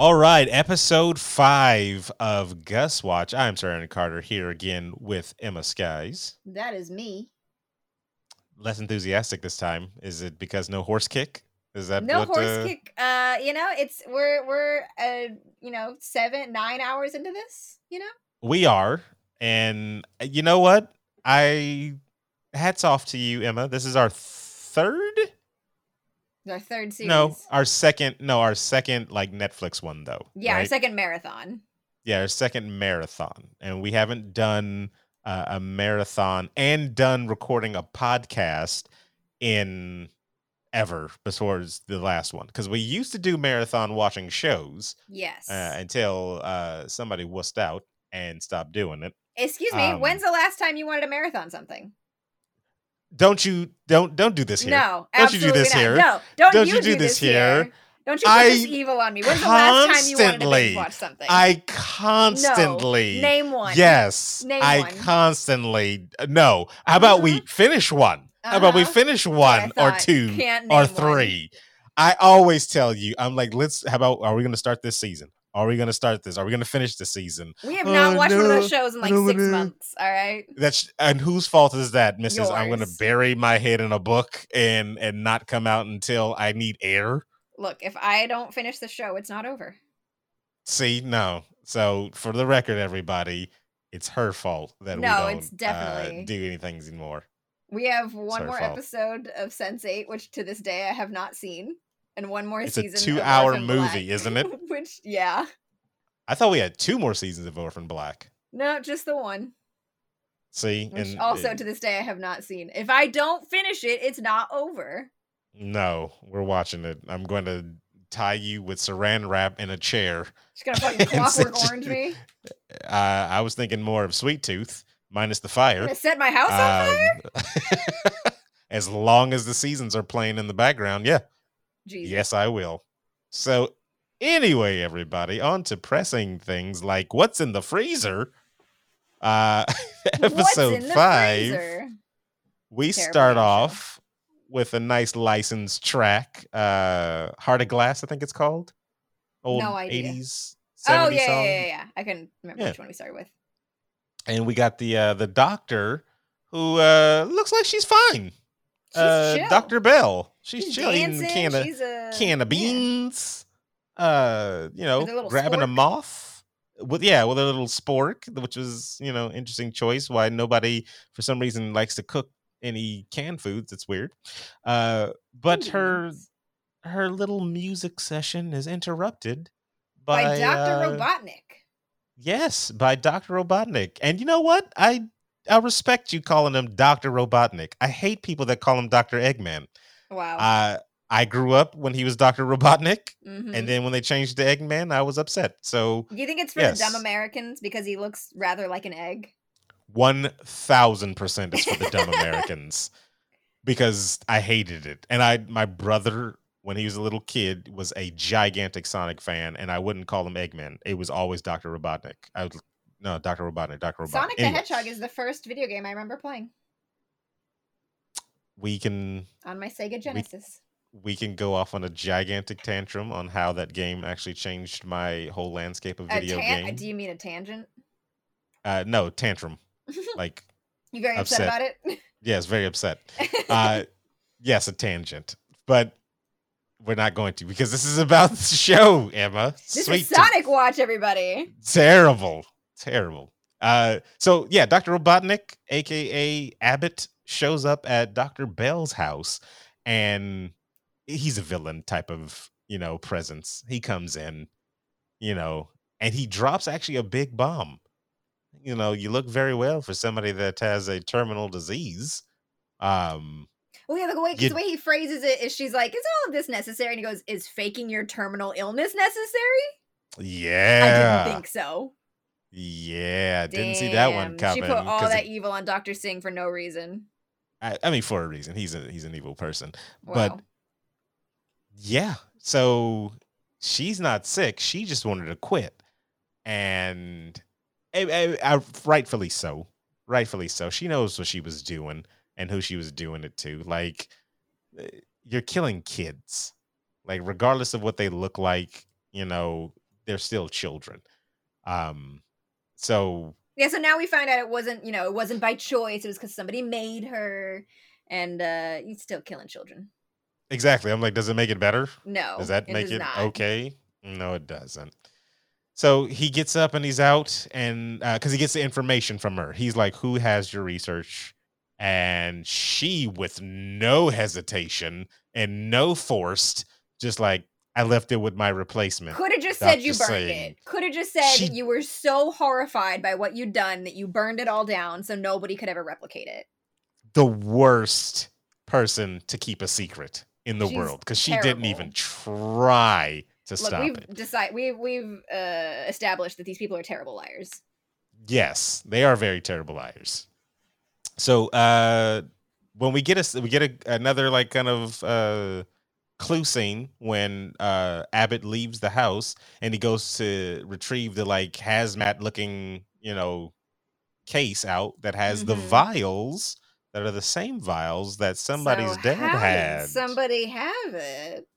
All right, episode five of Gus Watch. I'm Aaron Carter here again with Emma Skies. That is me. Less enthusiastic this time. Is it because no horse kick? Is that No what, horse uh, kick. Uh, you know, it's we're we're uh, you know, seven, nine hours into this, you know? We are, and uh, you know what? I hats off to you, Emma. This is our third. Our third series. No, our second. No, our second like Netflix one though. yeah, our second marathon. yeah, our second marathon, and we haven't done uh, a marathon and done recording a podcast in ever before the last one because we used to do marathon watching shows Yes. uh, until uh, somebody wussed out and stopped doing it. Excuse me, um, when's the last time you wanted to marathon something? Don't you don't don't do this here. No, Don't you do this not. here. No, don't, Don't you, you do this here. Don't you put I this evil on me. When's the last time you wanted to binge watch something? I constantly Name one. Yes, Name I one. constantly no. How about we finish one? How about we Uh-huh. finish one or two or name one. three? I always tell you, I'm like, let's. How about are we going to start this season? Are we going to start this? Are we going to finish the season? We have Oh, not watched one of those shows in like don't six wanna- months. All right. That's and whose fault is that, Mrs. I'm going to bury my head in a book and and not come out until I need air. Look, if I don't finish the show, it's not over. See, no. So for the record, everybody, it's her fault that we No, don't it's definitely- uh, do anything anymore. We have one more fault. episode of Sense Eight, which to this day I have not seen, and one more It's a season. of two-hour Orphan movie, Black, isn't it? which, yeah, I thought we had two more seasons of Orphan Black. no, just the one. See, Which and also uh, to this day I have not seen. If I don't finish it, it's not over. no, we're watching it. I'm going to tie you with Saran wrap in a chair. Just gonna fucking clockwork such- orange me. Uh, I was thinking more of Sweet Tooth minus the fire. set my house on fire. Um, as long as the seasons are playing in the background, yeah. Jesus. Yes, I will. So, anyway, everybody, on to pressing things like what's in the freezer. Uh, What's episode five, freezer? we Terrible start show. off with a nice licensed track, uh, Heart of Glass, I think it's called. Old No idea. 80s, 70s Oh yeah, song. yeah, yeah, yeah. I couldn't remember Yeah. which one we started with. And we got the uh, the doctor who uh, looks like she's fine. She's uh. Dr. Bell. She's, She's chill eating dancing. can of she's a can of yeah. beans. Uh, you know, With a little grabbing a moth. With yeah, with a little spork, which was you know interesting choice. Why nobody for some reason likes to cook any canned foods? It's weird. Uh, but her her little music session is interrupted by, by, Dr. uh, Robotnik. Yes, by Dr. Robotnik. And you know what? I I respect you calling him Dr. Robotnik. I hate people that call him Dr. Eggman. Wow. Uh, I grew up when he was Dr. Robotnik, Mhm. and then when they changed to Eggman, I was upset. So Do you think it's for yes. the dumb Americans because he looks rather like an egg? one thousand percent is for the dumb Americans because I hated it. And I my brother, when he was a little kid, was a gigantic Sonic fan, and I wouldn't call him Eggman. It was always Dr. Robotnik. I was no Dr. Robotnik, Dr. Robotnik. Sonic the Hedgehog is the first video game I remember playing we can on my Sega Genesis. we can go off on a gigantic tantrum on how that game actually changed my whole landscape of video tan- game. Do you mean a tangent? Uh, no, tantrum. Like, you very upset, upset. about it? yes, very upset. Uh, yes, a tangent, but we're not going to because this is about the show, Emma. this Sweet is. Sonic Watch, everybody. Terrible, terrible. Uh, so yeah, Doctor Robotnik, aka Abbot, shows up at Doctor Bell's house, and he's a villain type of you know presence. He comes in, you know, and he drops actually a big bomb. You know, you look very well for somebody that has a terminal disease. Um, Well, yeah, the way, You- the way he phrases it is she's like, is all of this necessary? And he goes, is faking your terminal illness necessary? yeah, I didn't think so. Yeah, didn't see that one coming. She put all that it- evil on Dr. Singh for no reason. I, I mean, for a reason. He's a he's an evil person. Wow. But yeah, so she's not sick. She just wanted to quit, and eh, eh, uh, rightfully so. Rightfully so. She knows what she was doing and who she was doing it to. Like, eh, you're killing kids. Like, regardless of what they look like, you know, they're still children. Um, so Yeah, so now we find out it wasn't, you know, it wasn't by choice. It was because somebody made her, and uh he's still killing children. exactly, I'm like, does it make it better? No, Does that it make does it not. okay? No, it doesn't. So he gets up and he's out, and because he gets the information from her, he's like, "Who has your research?" And she, with no hesitation and no forced, just like, "I left it with my replacement." Could have just said you burned saying- it. Could have just said She- you were so horrified by what you'd done that you burned it all down so nobody could ever replicate it. the worst person to keep a secret in the She's world because she didn't even try to Look, stop we've it. we've we've uh, established that these people are terrible liars. Yes, they are very terrible liars. So uh when we get a we get a, another like kind of uh clue scene when uh Abbot leaves the house and he goes to retrieve the like hazmat looking, you know, case out that has the Mhm. vials that are the same vials that somebody's So dad had. Somebody have it.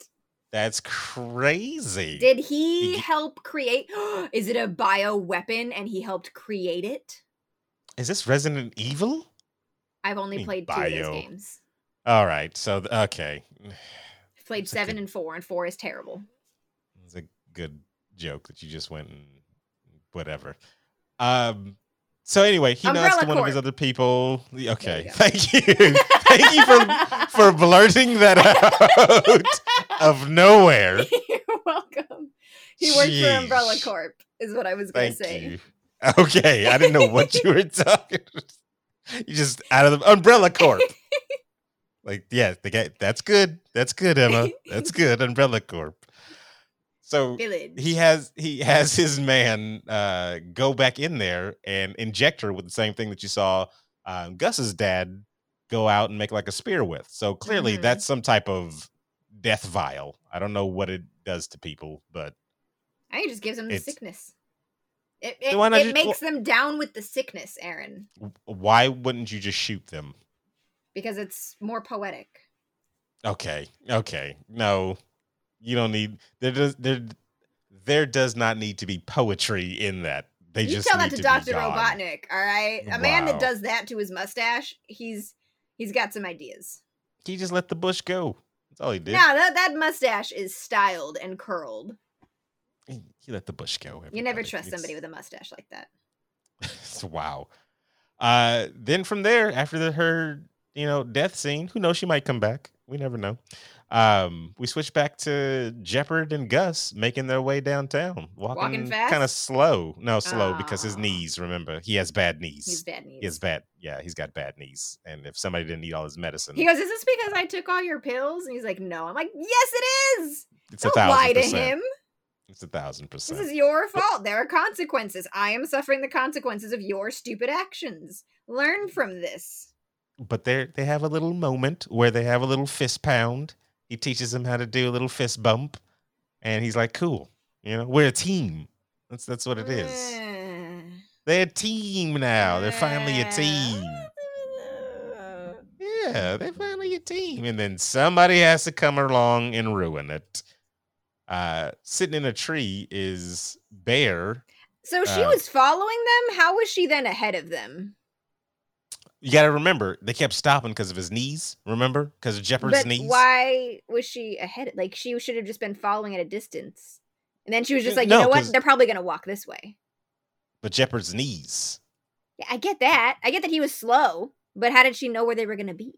That's crazy. Did he He- help create? Is it a bio weapon and he helped create it? Is this Resident Evil? I've only mean played two of bio? those games. All right. So okay. Played a seven good- and four, and four is terrible. It's a good joke that you just went and whatever. Um. So anyway, he nods to Umbrella one of his other people. Okay, go. thank you, thank you for for blurting that out of nowhere. You're welcome. He worked for Umbrella Corp, is what I was gonna say. you. Okay, I didn't know what you were talking. You just out of the Umbrella Corp. like, yeah, they get that's good. That's good, Emma. That's good. Umbrella Corp. So Village. he has he has his man uh go back in there and inject her with the same thing that you saw um, Gus's dad go out and make like a spear with. So clearly Mhm. that's some type of death vial. I don't know what it does to people, but I think it just gives them the sickness. It, it, it just- makes them down with the sickness, Aaron, why wouldn't you just shoot them? Because it's more poetic. Okay, okay, no, you don't need there. Does there there does not need to be poetry in that. They you just tell that to be Dr. Robotnik, all right? A man Wow. that does that to his mustache, he's he's got some ideas. He just let the bush go. That's all he did. No, that, that mustache is styled and curled. He, he let the bush go. You never everybody. trust somebody with a mustache like that. wow. Uh, then from there, after the, her, you know, death scene, who knows? She might come back. We never know. Um, we switch back to Jepperd and Gus making their way downtown, walking, fast? kind of slow. No, slow because his knees. Remember, he has bad knees. He's bad knees. He has bad. Yeah, he's got bad knees. And if somebody didn't eat all his medicine, He goes, "Is this because I took all your pills?" And he's like, "No." I'm like, "Yes, it is. it's a Don't thousand lie to him. It's a thousand percent. This is your fault. There are consequences. I am suffering the consequences of your stupid actions. Learn from this." But they they have a little moment where they have a little fist pound. He teaches him how to do a little fist bump, and he's like, "Cool, you know, we're a team." That's that's what it is. They're a team now. They're finally a team. Yeah, they're finally a team, and then somebody has to come along and ruin it. Uh, sitting in a tree is Bear. So she Uh, was following them. How was she then ahead of them? You got to remember they kept stopping because of his knees. Remember, because of Jepperd's But knees. why was she ahead? Like she should have just been following at a distance. And then she was just like, no, you know what? They're probably gonna walk this way. But Jepperd's knees. Yeah, I get that. I get that he was slow, but how did she know where they were gonna be?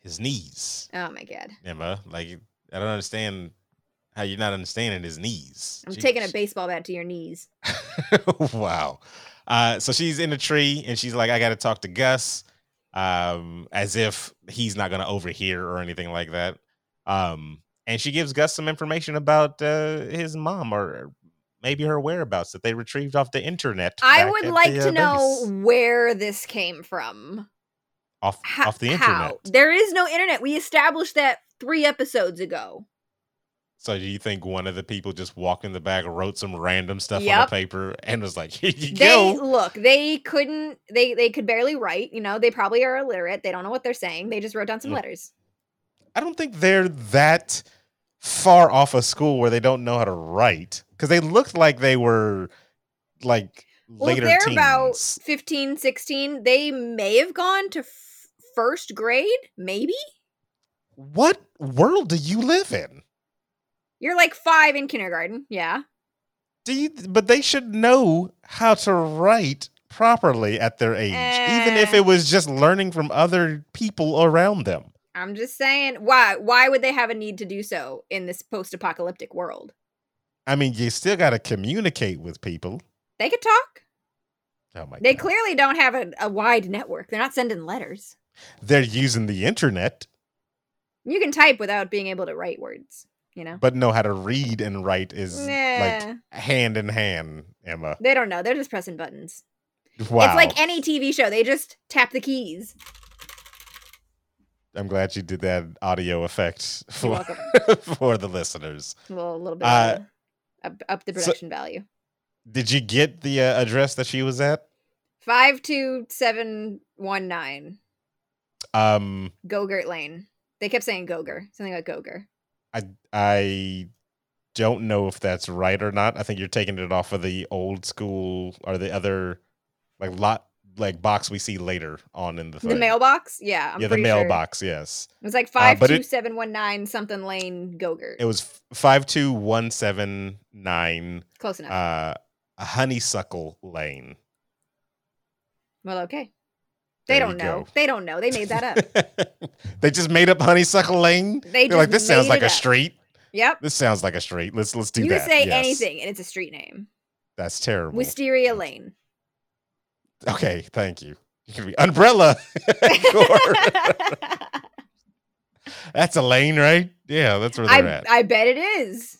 His knees. Oh my god. Emma. Like I don't understand how you're not understanding his knees. I'm taking a baseball bat to your knees. wow. Uh, so she's in a tree and she's like, I got to talk to Gus, um, as if he's not going to overhear or anything like that. Um, and she gives Gus some information about uh, his mom or maybe her whereabouts that they retrieved off the internet. I would like the, to uh, know base. where this came from. off How, off the how? internet. There is no internet. We established that three episodes ago. So do you think one of the people just walked in the back, wrote some random stuff on Yep. the paper, and was like, "Here you They go." look, they couldn't they they could barely write, you know, they probably are illiterate. They don't know what they're saying. They just wrote down some Mm. letters. I don't think they're that far off of school where they don't know how to write. because they looked like they were like Well, later they're teens. about 15, 16, they may have gone to f- first grade, maybe? what world do you live in? You're like five in kindergarten. Yeah. Do you, but they should know how to write properly at their age, even if Eh. it was just learning from other people around them. I'm just saying, why why would they have a need to do so in this post-apocalyptic world? I mean, you still got to communicate with people. They could talk. Oh my They god. clearly don't have a, a wide network. They're not sending letters. They're using the internet, You can type without being able to write words, you know? but know how to read and write is Nah. like hand in hand, Emma. They don't know. They're just pressing buttons. Wow. It's like any TV show. They just tap the keys. I'm glad you did that audio effect for, for the listeners. Well, a little, bit Uh, up, up the so- production value. Did you get the uh, address that she was at? Five two seven one nine Um, Gogurt Lane. They kept saying Goger, something like Goger. I I don't know if that's right or not. I think you're taking it off of the old school or the other like lot like box we see later on in the thing. The mailbox, yeah, I'm yeah, the pretty sure. mailbox. Yes, It was like Uh, five but two it- seven one nine something Lane Gogurt. it was five two one seven nine Close enough. uh Honeysuckle Lane. well, okay. They there don't know. go. They don't know. They made that up. they just made up Honeysuckle Lane. They They're like, this sounds like a up." street. Yep. This sounds like a street. Let's let's do you that. can say Yes. anything, and it's a street name. That's terrible. Wisteria Lane. Okay, thank you. You can be umbrella. That's a lane, right? Yeah, that's where they're I at. I bet it is.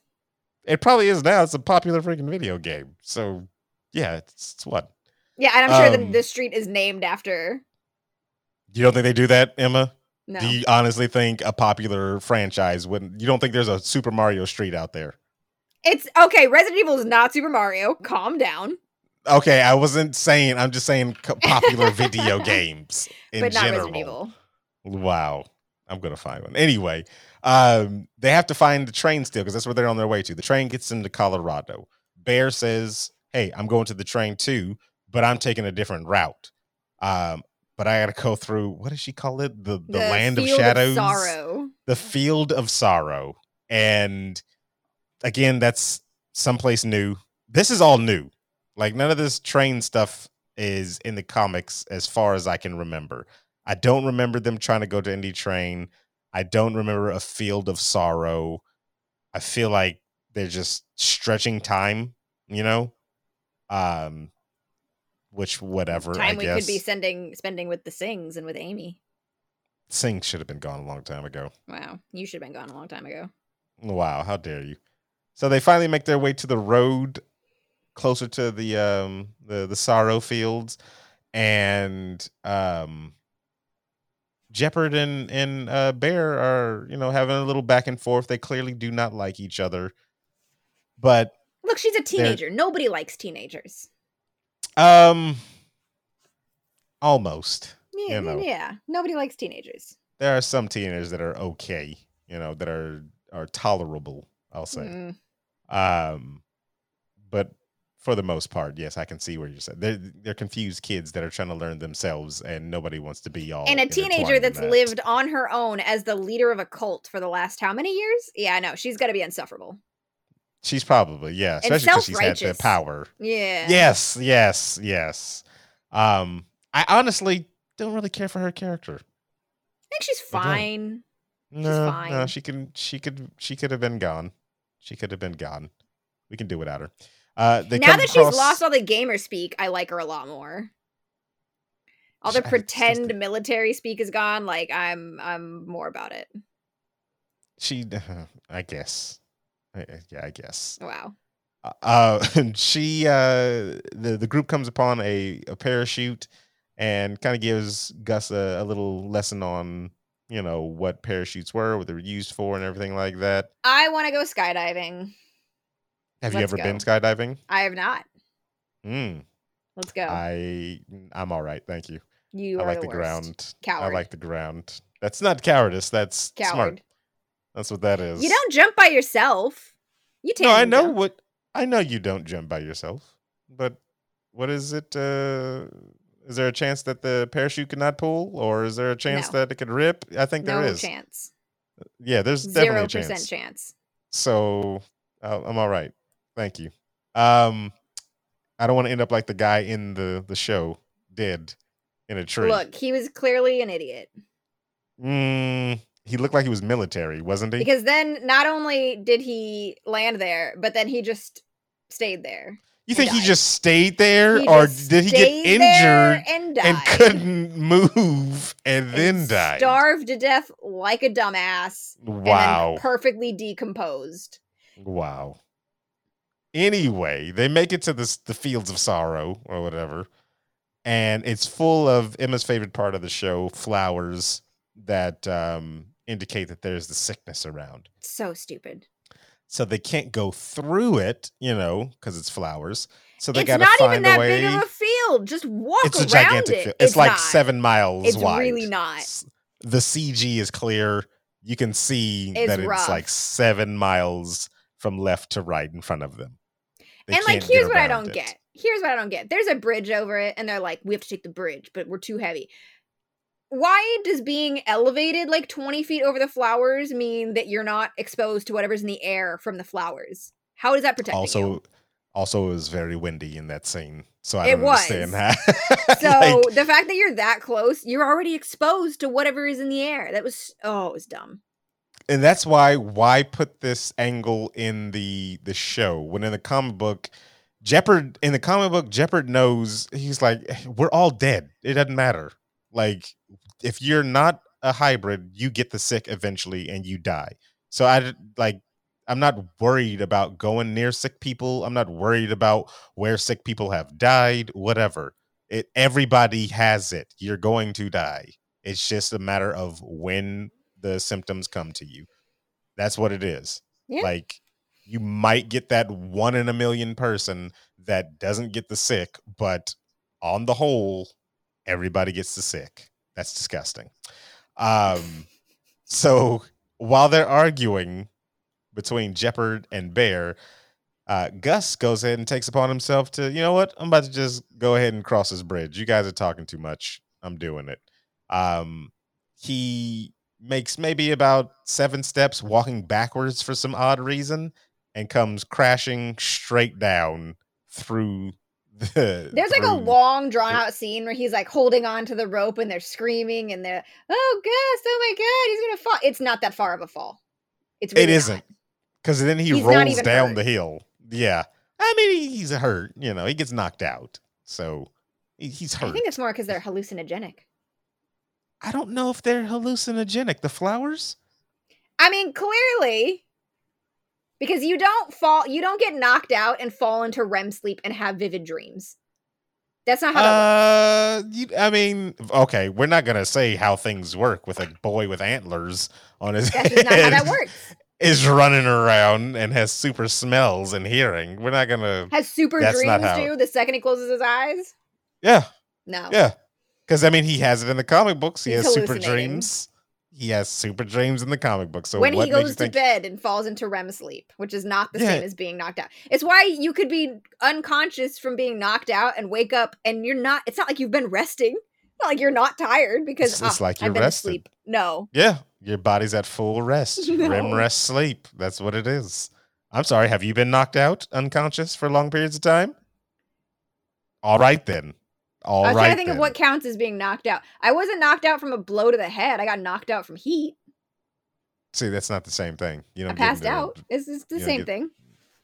it probably is now. It's a popular freaking video game. So yeah, it's, it's what. Yeah, and I'm sure Um, the, the street is named after. You don't think they do that, Emma? No. Do you honestly think a popular franchise wouldn't? You don't think there's a Super Mario Street out there? It's okay. Resident Evil is not Super Mario. Calm down. Okay, I wasn't saying. I'm just saying popular video games in but not general. Resident Evil. Wow. I'm gonna find one. Anyway, um, they have to find the train still because that's where they're on their way to. The train gets them to Colorado. Bear says, Hey, I'm going to the train too, but I'm taking a different route. Um, but I gotta go through what does she call it? The the, land of shadows. sorrow. The field of sorrow. And again, that's someplace new. This is all new. Like none of this train stuff is in the comics as far as I can remember. I don't remember them trying to go to Indy Train. I don't remember a field of sorrow. I feel like they're just stretching time, you know? Um which whatever, Time I we guess. could be sending spending with the Singhs and with Aimee. Singh should have been gone a long time ago. Wow, you should have been gone a long time ago. Wow, how dare you? So they finally make their way to the road closer to the um the the sorrow fields and um Jepperd and and uh Bear are, you know, having a little back and forth. They clearly do not like each other. But Look, she's a teenager. Nobody likes teenagers. Um almost. Yeah, know. yeah. Nobody likes teenagers. There are some teenagers that are okay, you know, that are are tolerable, I'll say. Mm. Um, but for the most part, yes, I can see where you're saying they're they're confused kids that are trying to learn themselves, and nobody wants to be all and a teenager that's that. lived on her own as the leader of a cult for the last how many years? Yeah, I know. She's got to be insufferable. She's probably yeah, especially because she's had the power. Yeah. Yes, yes, yes. Um, I honestly don't really care for her character. I think she's fine. No, no, fine. she can, she could, she could have been gone. She could have been gone. We can do without her. Uh, they now that across- she's lost all the gamer speak, I like her a lot more. All the I- pretend the- military speak is gone. Like I'm, I'm more about it. she, I guess, I- yeah, I guess. Wow. uh she uh the the group comes upon a, a parachute and kind of gives gus a, a little lesson on you know what parachutes were what they were used for and everything like that I want to go skydiving. have you Let's ever been skydiving I have not. mm, Let's go. i i'm all right thank you you i are like the, the, ground Coward. i like the ground that's not cowardice that's Coward. smart that's what that is You don't jump by yourself. You no i know jump. what I know you don't jump by yourself, but what is it? Uh, is there a chance that the parachute cannot pull, or is there a chance No. that it could rip? I think no there is. chance. Yeah, there's definitely Zero a chance. percent chance. So uh, I'm all right. Thank you. Um, I don't want to end up like the guy in the the show did in a tree. Look, he was clearly an idiot. Mm, he looked like he was military, wasn't he? Because then not only did he land there, but then he just stayed there. you think he just stayed there, He or did he get injured and and couldn't move and, then and died? Starved to death like a dumbass. Wow. then perfectly decomposed. Wow. Anyway, they make it to this the fields of sorrow or whatever, and it's full of Emma's favorite part of the show, flowers that um, indicate that there's the sickness around. So stupid. So they can't go through it, you know, because it's flowers. So they it's got to not find even a that way. big of a field. Just walk it's a around gigantic. it. field. It's, like not. seven miles It's wide. It's really not. The CG is clear. You can see It's that it's rough. like seven miles from left to right in front of them. They and like, here's what I don't it. get. Here's what I don't get. There's a bridge over it, and they're like, we have to take the bridge, but we're too heavy. Why does being elevated like 20 feet over the flowers mean that you're not exposed to whatever's in the air from the flowers? How does that protect also you? also it was very windy in that scene so i It don't understand was. So like, the fact that you're that close, you're already exposed to whatever is in the air. That was oh, it was dumb. and that's why why put this angle in the the show when in the comic book Jepperd in the comic book Jepperd knows he's like we're all dead it doesn't matter like if you're not a hybrid you get the sick eventually and you die. So I like i'm not worried about going near sick people. I'm not worried about where sick people have died whatever. It everybody has it. You're going to die. It's just a matter of when the symptoms come to you. That's what it is. Yeah. like you might get that one in a million person that doesn't get the sick but on the whole everybody gets the sick that's disgusting um so while they're arguing between Jepperd and Bear, uh, Gus goes ahead and takes upon himself to, you know what? I'm about to just go ahead and cross this bridge. You guys are talking too much. I'm doing it. Um, he makes maybe about seven steps walking backwards for some odd reason and comes crashing straight down through the. There's like a long drawn out scene where he's like holding on to the rope and they're screaming and they're oh Gus, oh my god, he's gonna fall. It's not that far of a fall. It's It really isn't. because then he He's rolls down hurt. the hill. Yeah, I mean he's hurt. You know, he gets knocked out, so he- he's I think it's more because they're hallucinogenic. I don't know if they're hallucinogenic. The flowers. I mean, clearly, because you don't fall, you don't get knocked out and fall into REM sleep and have vivid dreams. That's not how that works. Uh, you, I mean, okay, we're not gonna say how things work with a boy with antlers on his That's just not how head that works. is running around and has super smells and hearing. We're not gonna. Has super dreams do the second he closes his eyes? Yeah, No. yeah. Because I mean, he has it in the comic books. He He's has super dreams. He has super dreams in the comic book. So when he goes to bed and falls into REM sleep, which is not the Yeah. same as being knocked out. It's why you could be unconscious from being knocked out and wake up and you're not. It's not like you've been resting. It's not like you're not tired because It's- it's "Ah, like you're I've been rested." asleep. No, Yeah, your body's at full rest, REM rest sleep. That's what it is. I'm sorry. Have you been knocked out unconscious for long periods of time? All right then. All I was right trying to think then. of what counts as being knocked out. I wasn't knocked out from a blow to the head. I got knocked out from heat. See, that's not the same thing. You I passed out. It's, it's the same get- thing.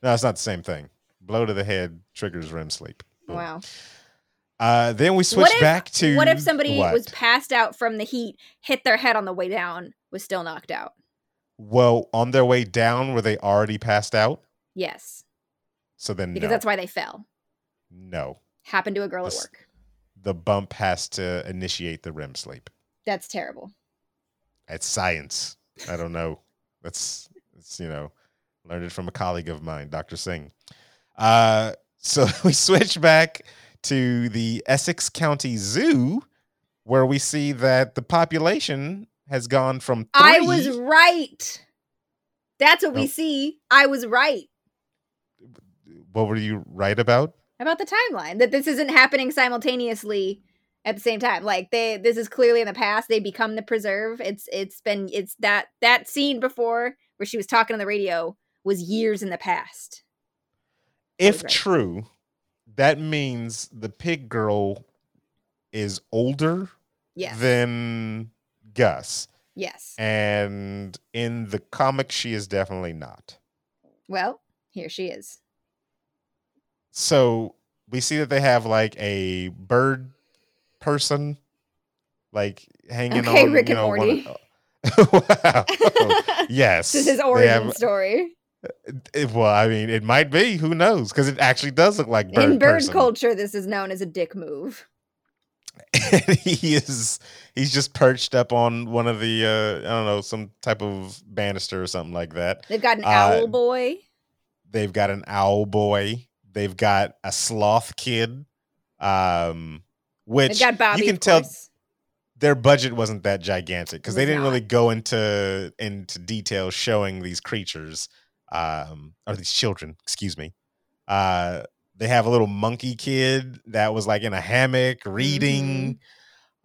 No, it's not the same thing. Blow to the head triggers REM sleep. Boom. Wow. Uh, then we switch if- back to what if somebody what? was passed out from the heat, hit their head on the way down, was still knocked out? well on their way down were they already passed out? Yes, So then because no. that's why they fell. no. Happened to a girl at work. The bump has to initiate the REM sleep. That's terrible. It's science. I don't know. That's it's you know, learned it from a colleague of mine, Dr. Singh. Uh so we switch back to the Essex County Zoo, where we see that the population has gone from three. I was right. That's what we Oh. see. I was right. what were you right about? About the timeline that this isn't happening simultaneously at the same time. Like they this is clearly in the past. They become the preserve. It's it's been it's that that scene before where she was talking on the radio was years in the past. If right. true, that means the pig girl is older yes. than Gus. Yes. And in the comic, she is definitely not. Well, here she is. So we see that they have like a bird person, like hanging okay, on. Rick you know, and Morty. One, wow. yes. this is origin have, story. It, well, I mean, it might be. Who knows? Because it actually does look like bird in bird person. culture. This is known as a dick move. he is he's just perched up on one of the uh I don't know some type of banister or something like that. They've got an uh, owl boy. They've got an owl boy. They've got a sloth kid. Um which Bobby, you can tell their budget wasn't that gigantic because they didn't not. really go into into detail showing these creatures um or these children, excuse me. Uh they have a little monkey kid that was like in a hammock reading.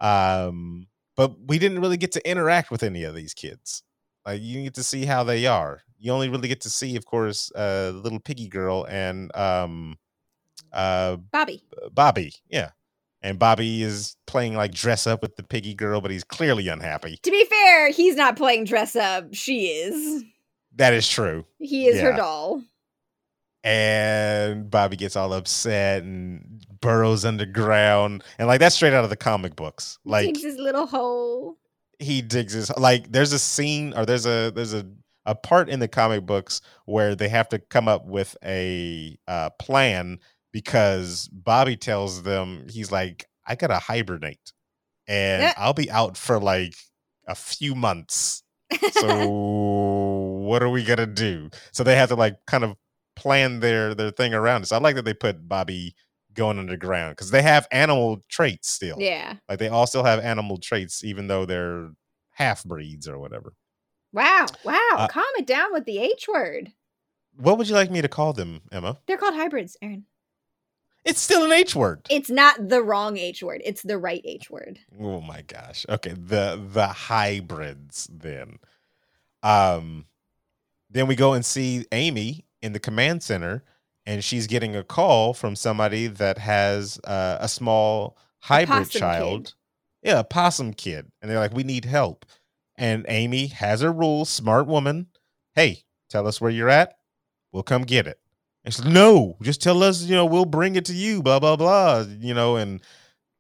Mm-hmm. Um, but we didn't really get to interact with any of these kids. Like you get to see how they are. You only really get to see, of course, uh, little piggy girl and um, uh, Bobby. Bobby, yeah. And Bobby is playing like dress up with the piggy girl, but he's clearly unhappy. To be fair, he's not playing dress up. She is. That is true. He is yeah. her doll and Bobby gets all upset and burrows underground, and like that's straight out of the comic books. Like digs his little hole. He digs his like. There's a scene or there's a there's a a part in the comic books where they have to come up with a uh, plan because Bobby tells them he's like, I gotta hibernate, and yeah. I'll be out for like a few months. So what are we gonna do? So they have to like kind of plan their their thing around it. So I like that they put Bobby going underground because they have animal traits still. Yeah, like they all still have animal traits, even though they're half breeds or whatever. Wow, wow! Uh, Calm it down with the H word. What would you like me to call them, Emma? They're called hybrids, Aaron. It's still an H word. It's not the wrong H word. It's the right H word. Oh my gosh. Okay, the the hybrids then. Um then we go and see Aimee in the command center and she's getting a call from somebody that has uh, a small hybrid a child. Kid. Yeah, a possum kid. And they're like, we need help. And Aimee has her rules, smart woman. Hey, tell us where you're at. We'll come get it. And she's no, just tell us, you know, we'll bring it to you, blah, blah, blah. You know, and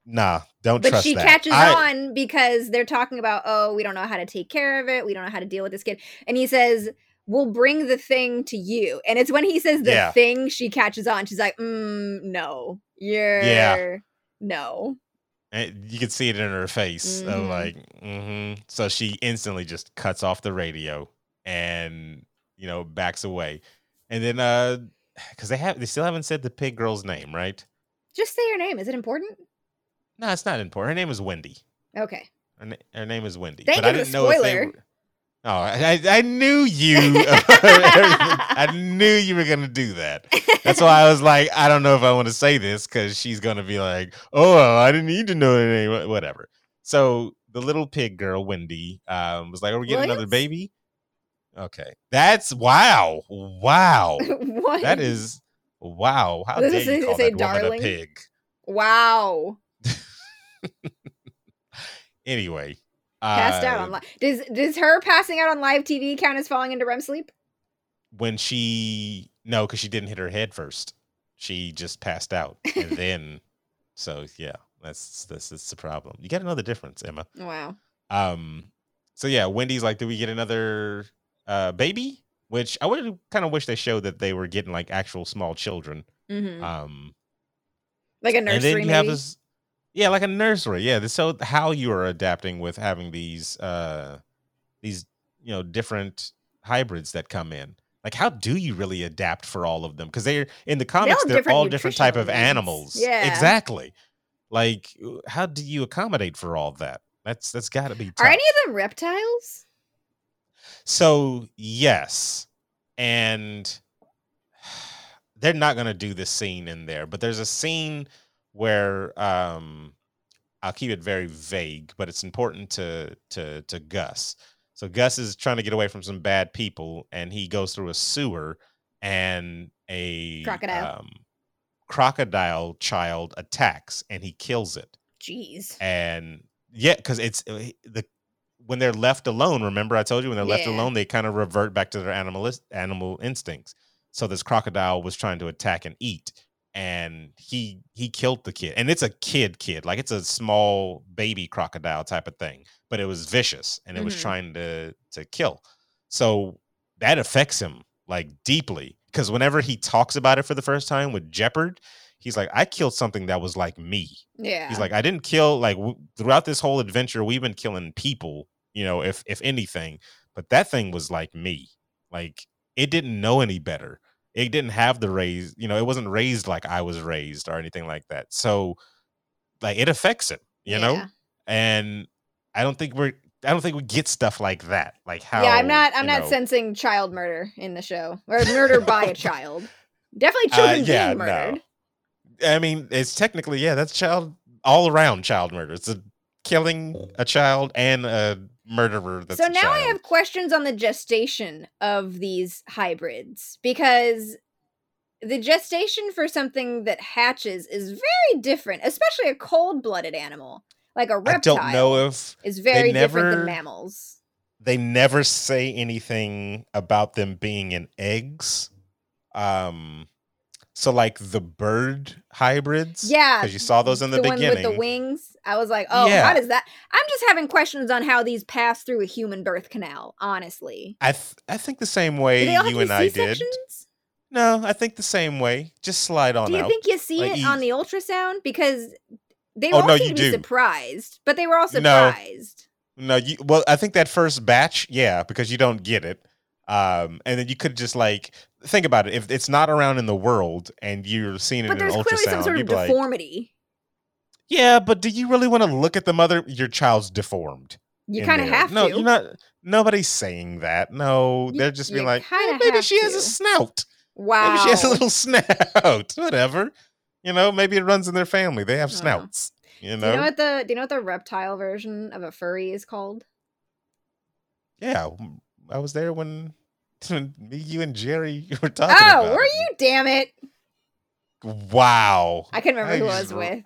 nah, don't trust. but she that. catches I, on because they're talking about, oh, we don't know how to take care of it. We don't know how to deal with this kid. And he says, we'll bring the thing to you. And it's when he says the yeah. thing, she catches on. She's like, mm, no, you're, yeah. no. And you can see it in her face mm-hmm. of like, mm-hmm. so she instantly just cuts off the radio and, you know, backs away. And then, uh, because they have, they still haven't said the pig girl's name, right? Just say her name. Is it important? No, it's not important. Her name is Wendy. Okay. Her, na- her name is Wendy. Thank but you I didn't know if they Oh, I, I knew you. I knew you were gonna do that. That's why I was like, I don't know if I want to say this because she's gonna be like, "Oh, I didn't need to know anything." Whatever. So the little pig girl, Wendy, um, was like, "Are we getting another baby?" Okay, that's wow, wow. what? That is wow. How dare you call that darling? woman a pig? Wow. anyway, Passed uh, out on live. Does does her passing out on live TV count as falling into REM sleep? When she no, because she didn't hit her head first. She just passed out, and then so yeah, that's that's that's the problem. You got another difference, Emma. Wow. Um. So yeah, Wendy's like, do we get another uh baby? Which I would kind of wish they showed that they were getting like actual small children. Mm-hmm. Um. Like a nursery. And then you maybe? have this yeah, like a nursery. Yeah. So how you are adapting with having these uh these, you know, different hybrids that come in. Like how do you really adapt for all of them? Because they're in the comics, they are all different type of animals. Yeah. Exactly. Like how do you accommodate for all that? That's that's gotta be tough. Are any of them reptiles? So yes. And they're not gonna do this scene in there, but there's a scene where um I'll keep it very vague, but it's important to to to Gus. So Gus is trying to get away from some bad people, and he goes through a sewer, and a Crocodile. um, crocodile child attacks, and he kills it. Jeez. And yeah, because it's uh, the when they're left alone. Remember, I told you when they're left Yeah. alone, they kind of revert back to their animal animal instincts. So this crocodile was trying to attack and eat, and he he killed the kid. And it's a kid kid, like it's a small baby crocodile type of thing, but it was vicious and it was Mhm. trying to to kill. So that affects him like deeply because whenever he talks about it for the first time with Jepperd, he's like, "I killed something that was like me." Yeah. He's like, I didn't kill like w- throughout this whole adventure, we've been killing people, you know, if if anything, but that thing was like me. Like it didn't know any better. It didn't have the raise, you know, it wasn't raised like I was raised or anything like that. So like it affects it, you know? And I don't think we're I don't think we get stuff like that. Like how yeah, I'm not. I'm not know- sensing child murder in the show or murder by a child. Definitely Uh, children yeah, being no. I mean, it's technically, yeah, that's child all around child murder. It's a killing a child and a murderer that's so now I have questions on the gestation of these hybrids because the gestation for something that hatches is very different, especially a cold-blooded animal like a reptile. I don't know if is very different than mammals. they never say anything about them being in eggs. Um, so like the bird hybrids, Yeah, because you saw those in the, one beginning. with the wings. I was like, oh, Yeah. how does that? I'm just having questions on how these pass through a human birth canal. Honestly, I th- I think the same way you and I did. No, I think the same way. Just slide on Do you out. think you see Like, it on the ultrasound? Because they Oh, all no, seem you to be do. surprised, but they were all No. surprised. No, you well, I think that first batch, yeah, because you don't get it. Um, and then you could just like think about it. If it's not around in the world and you're seeing it But in there's an clearly some ultrasound, sort of you'd like, deformity. Yeah, but do you really want to look at the mother? Your child's deformed. You kind of have no, to. you're not. Nobody's saying that. No, You- they're just being like, kinda "Eh, maybe she has to. a snout. wow. Maybe she has a little snout. Whatever. You know, maybe it runs in their family. They have snouts. You do know. you know what the do you know what the reptile version of a furry is called? yeah, I was there when, when me, you, and Jerry were talking. Oh, were it. you? Damn it! Wow. I couldn't remember who I was with.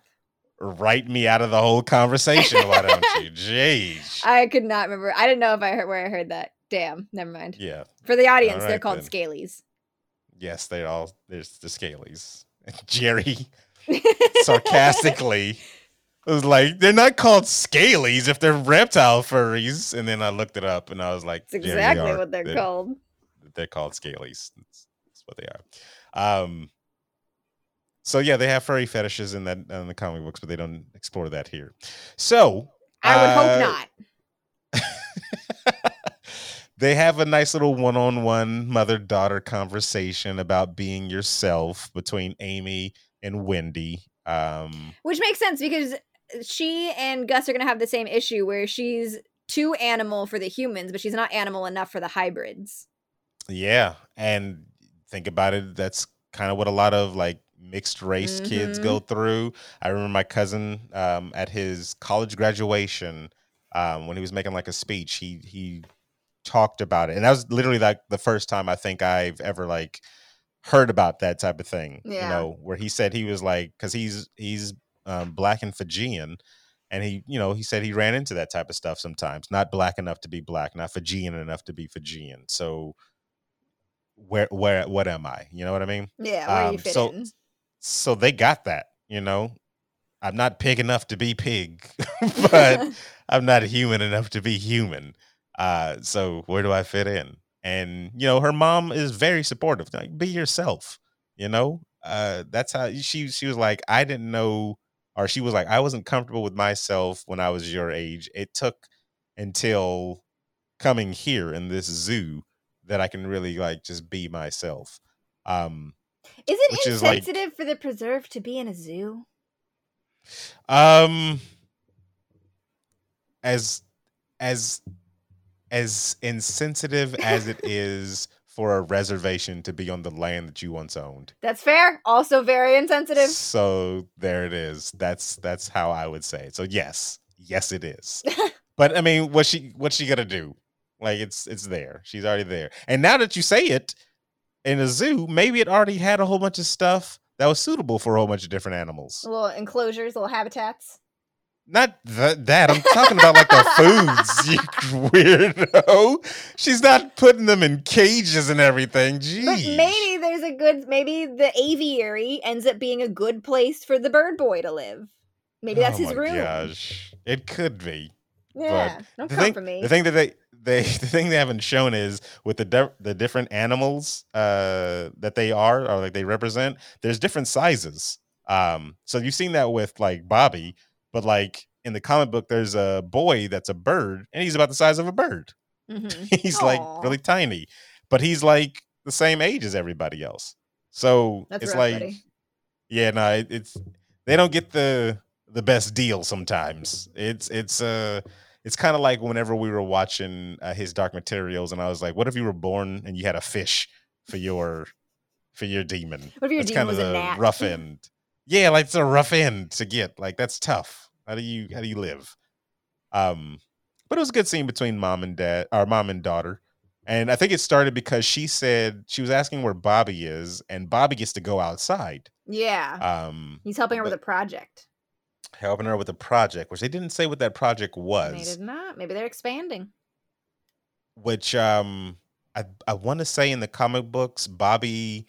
Write me out of the whole conversation, why don't you? Jeez. I could not remember. I didn't know if I heard where I heard that. Damn, never mind. yeah. For the audience, they're called then. scalies. Yes, they all there's the scalies. Jerry sarcastically was like, they're not called scalies if they're reptile furries. And then I looked it up and I was like, It's "Yeah, they exactly are. what they're, called. They're called scalies. That's, that's what they are. Um so yeah, they have furry fetishes in that in the comic books, but they don't explore that here. So I would uh, hope not. they have a nice little one-on-one mother-daughter conversation about being yourself between Aimee and Wendy. Um, Which makes sense because she and Gus are going to have the same issue where she's too animal for the humans, but she's not animal enough for the hybrids. yeah, and think about it. That's kind of what a lot of like mixed race kids Mhm. go through. I remember my cousin um, at his college graduation um, when he was making like a speech. He he talked about it, and that was literally like the first time I think I've ever like heard about that type of thing. You know, where he said he was like because he's he's um, black and Fijian. And he, you know, he said he ran into that type of stuff sometimes. Not black enough to be black, not Fijian enough to be Fijian. So, where, where, what am I? You know what I mean? Yeah, where Um, you fit so- in. So they got that you know? I'm not pig enough to be pig but i'm not human enough to be human. Uh so where do i fit in? And you know her mom is very supportive like be yourself you know? Uh that's how she she was like i didn't know or she was like i wasn't comfortable with myself when i was your age. It took until coming here in this zoo that i can really like just be myself. Um Is it which is like- insensitive for the preserve to be in a zoo? Um, as as as insensitive as it is for a reservation to be on the land that you once owned. That's fair. Also very insensitive. So there it is. That's that's how I would say. It. So yes, yes it is. but I mean, what's she what's she gonna do? Like it's it's there. She's already there. And now that you say it in a zoo, maybe it already had a whole bunch of stuff that was suitable for a whole bunch of different animals. Little enclosures, little habitats. Not th- that. I'm talking about like the foods, you weirdo. She's not putting them in cages and everything. Jeez. But maybe there's a good. Maybe the aviary ends up being a good place for the bird boy to live. Maybe that's oh his my room. Gosh, it could be. Yeah, don't the come thing, for me. The thing that they they the thing they haven't shown is with the di- the different animals uh that they are or like they represent. There's different sizes. Um, so you've seen that with like Bobby, but like in the comic book, there's a boy that's a bird, and he's about the size of a bird. Mhm. he's like really tiny, but he's like the same age as everybody else. So That's it's rough, like, buddy. yeah, no, it, it's they don't get the the best deal sometimes. It's it's uh it's kind of like whenever we were watching uh, his Dark Materials, and I was like, what if you were born and you had a fish for your for your demon? What if your that's demon kind of was a the gnat? rough end. Yeah, like it's a rough end to get. Like that's tough. How do you how do you live? Um, but it was a good scene between mom and dad, or mom and daughter. And I think it started because she said she was asking where Bobby is, and Bobby gets to go outside. Yeah, Um, he's helping her with a project. Helping her with a project, which they didn't say what that project They was. did not. Maybe they're expanding. Which um, I I want to say in the comic books, Bobby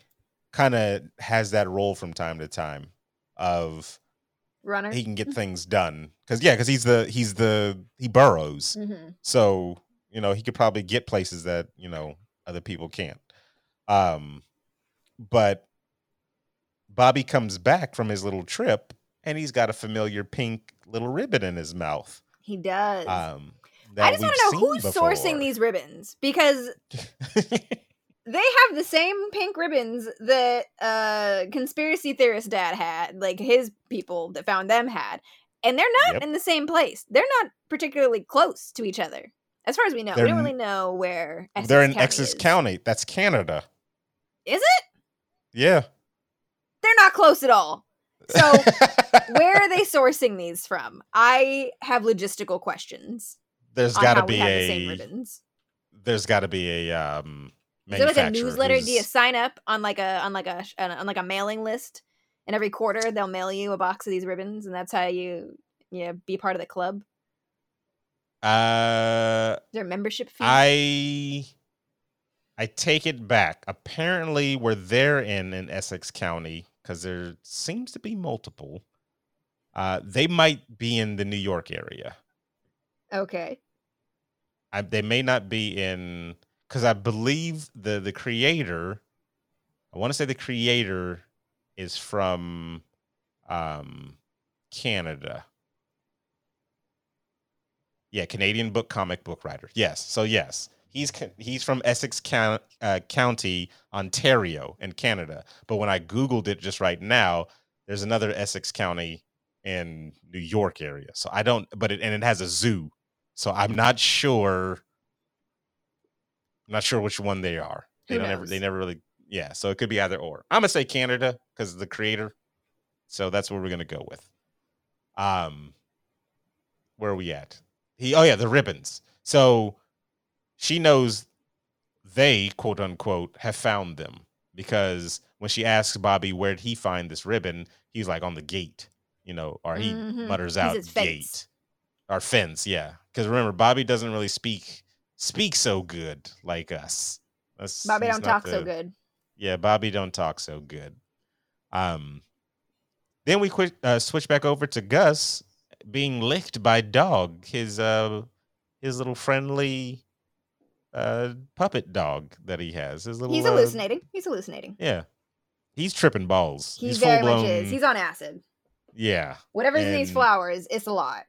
kind of has that role from time to time of Runner. he can get things done because yeah because he's the he's the he burrows hmm so you know he could probably get places that you know other people can't um but bobby comes back from his little trip and he's got a familiar pink little ribbon in his mouth He does. um I just want to know who's seen sourcing these ribbons because they have the same pink ribbons that uh conspiracy theorist dad had, like his people that found them had, and they're not Yep. in the same place. They're not particularly close to each other, as far as we know. They're we don't really know where Essex they're in County Essex is. County. That's Canada. Is it? Yeah. They're not close at all. So where are they sourcing these from? I have logistical questions there's got to be the a there's got to be a um Is there like a newsletter? Do you sign up on like a on like a on like a mailing list? And every quarter they'll mail you a box of these ribbons, and that's how you yeah be part of the club. uh Is there a membership fee? I I take it back. Apparently, where they're in in Essex County, because there seems to be multiple. Uh, they might be in the New York area. okay. I, they may not be in because I believe the the creator. I want to say the creator is from um, Canada. Yeah, Canadian book comic book writer. Yes, so yes, he's he's from Essex Coun- uh, County, Ontario, in Canada. But when I googled it just right now, there's another Essex County in New York area. So I don't, but it and it has a zoo. So I'm not sure. I'm not sure which one they are. They Who don't ever. They never really. Yeah. So it could be either or. I'm gonna say Canada because of the creator. So that's what we're gonna go with. Um, where are we at? He. Oh yeah, the ribbons. So she knows they quote unquote have found them because when she asks Bobby where did he find this ribbon, he's like on the gate, you know, or he Mhm. mutters out at fence. gate or fence, yeah. Because remember, Bobby doesn't really speak speak so good like us. That's, Bobby don't talk so good. Yeah, Bobby don't talk so good. Um, then we quit, uh, switch back over to Gus being licked by dog, his uh, his little friendly uh puppet dog that he has. His little He's uh, hallucinating. He's hallucinating. yeah, he's tripping balls. He he's very full much blown. is. He's on acid. yeah. Whatever's in these flowers, it's a lot.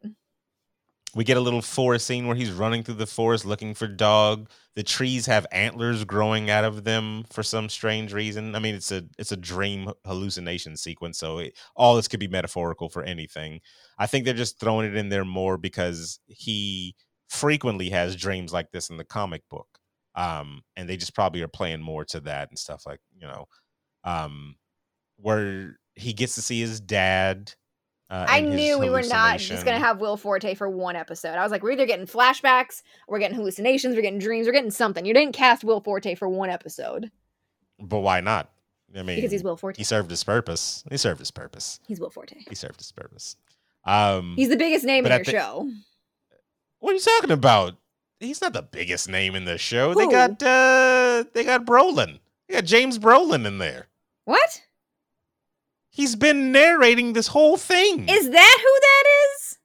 We get a little forest scene where he's running through the forest looking for dog. The trees have antlers growing out of them for some strange reason. I mean, it's a it's a dream hallucination sequence, so it, all this could be metaphorical for anything. I think they're just throwing it in there more because he frequently has dreams like this in the comic book. Um, and they just probably are playing more to that and stuff like you know, um, where he gets to see his dad. Uh, I knew we were not just gonna have Will Forte for one episode. I was like, we're either getting flashbacks, we're getting hallucinations, we're getting dreams, we're getting something. You didn't cast Will Forte for one episode But why not? I mean, because he's Will Forte. he served his purpose. He served his purpose. He's Will Forte. He served his purpose. Um, He's the biggest name in your the- show. What are you talking about? He's not the biggest name in the show. They got uh, they got Brolin. They got James Brolin in there. What He's been narrating this whole thing. is that? Who that is?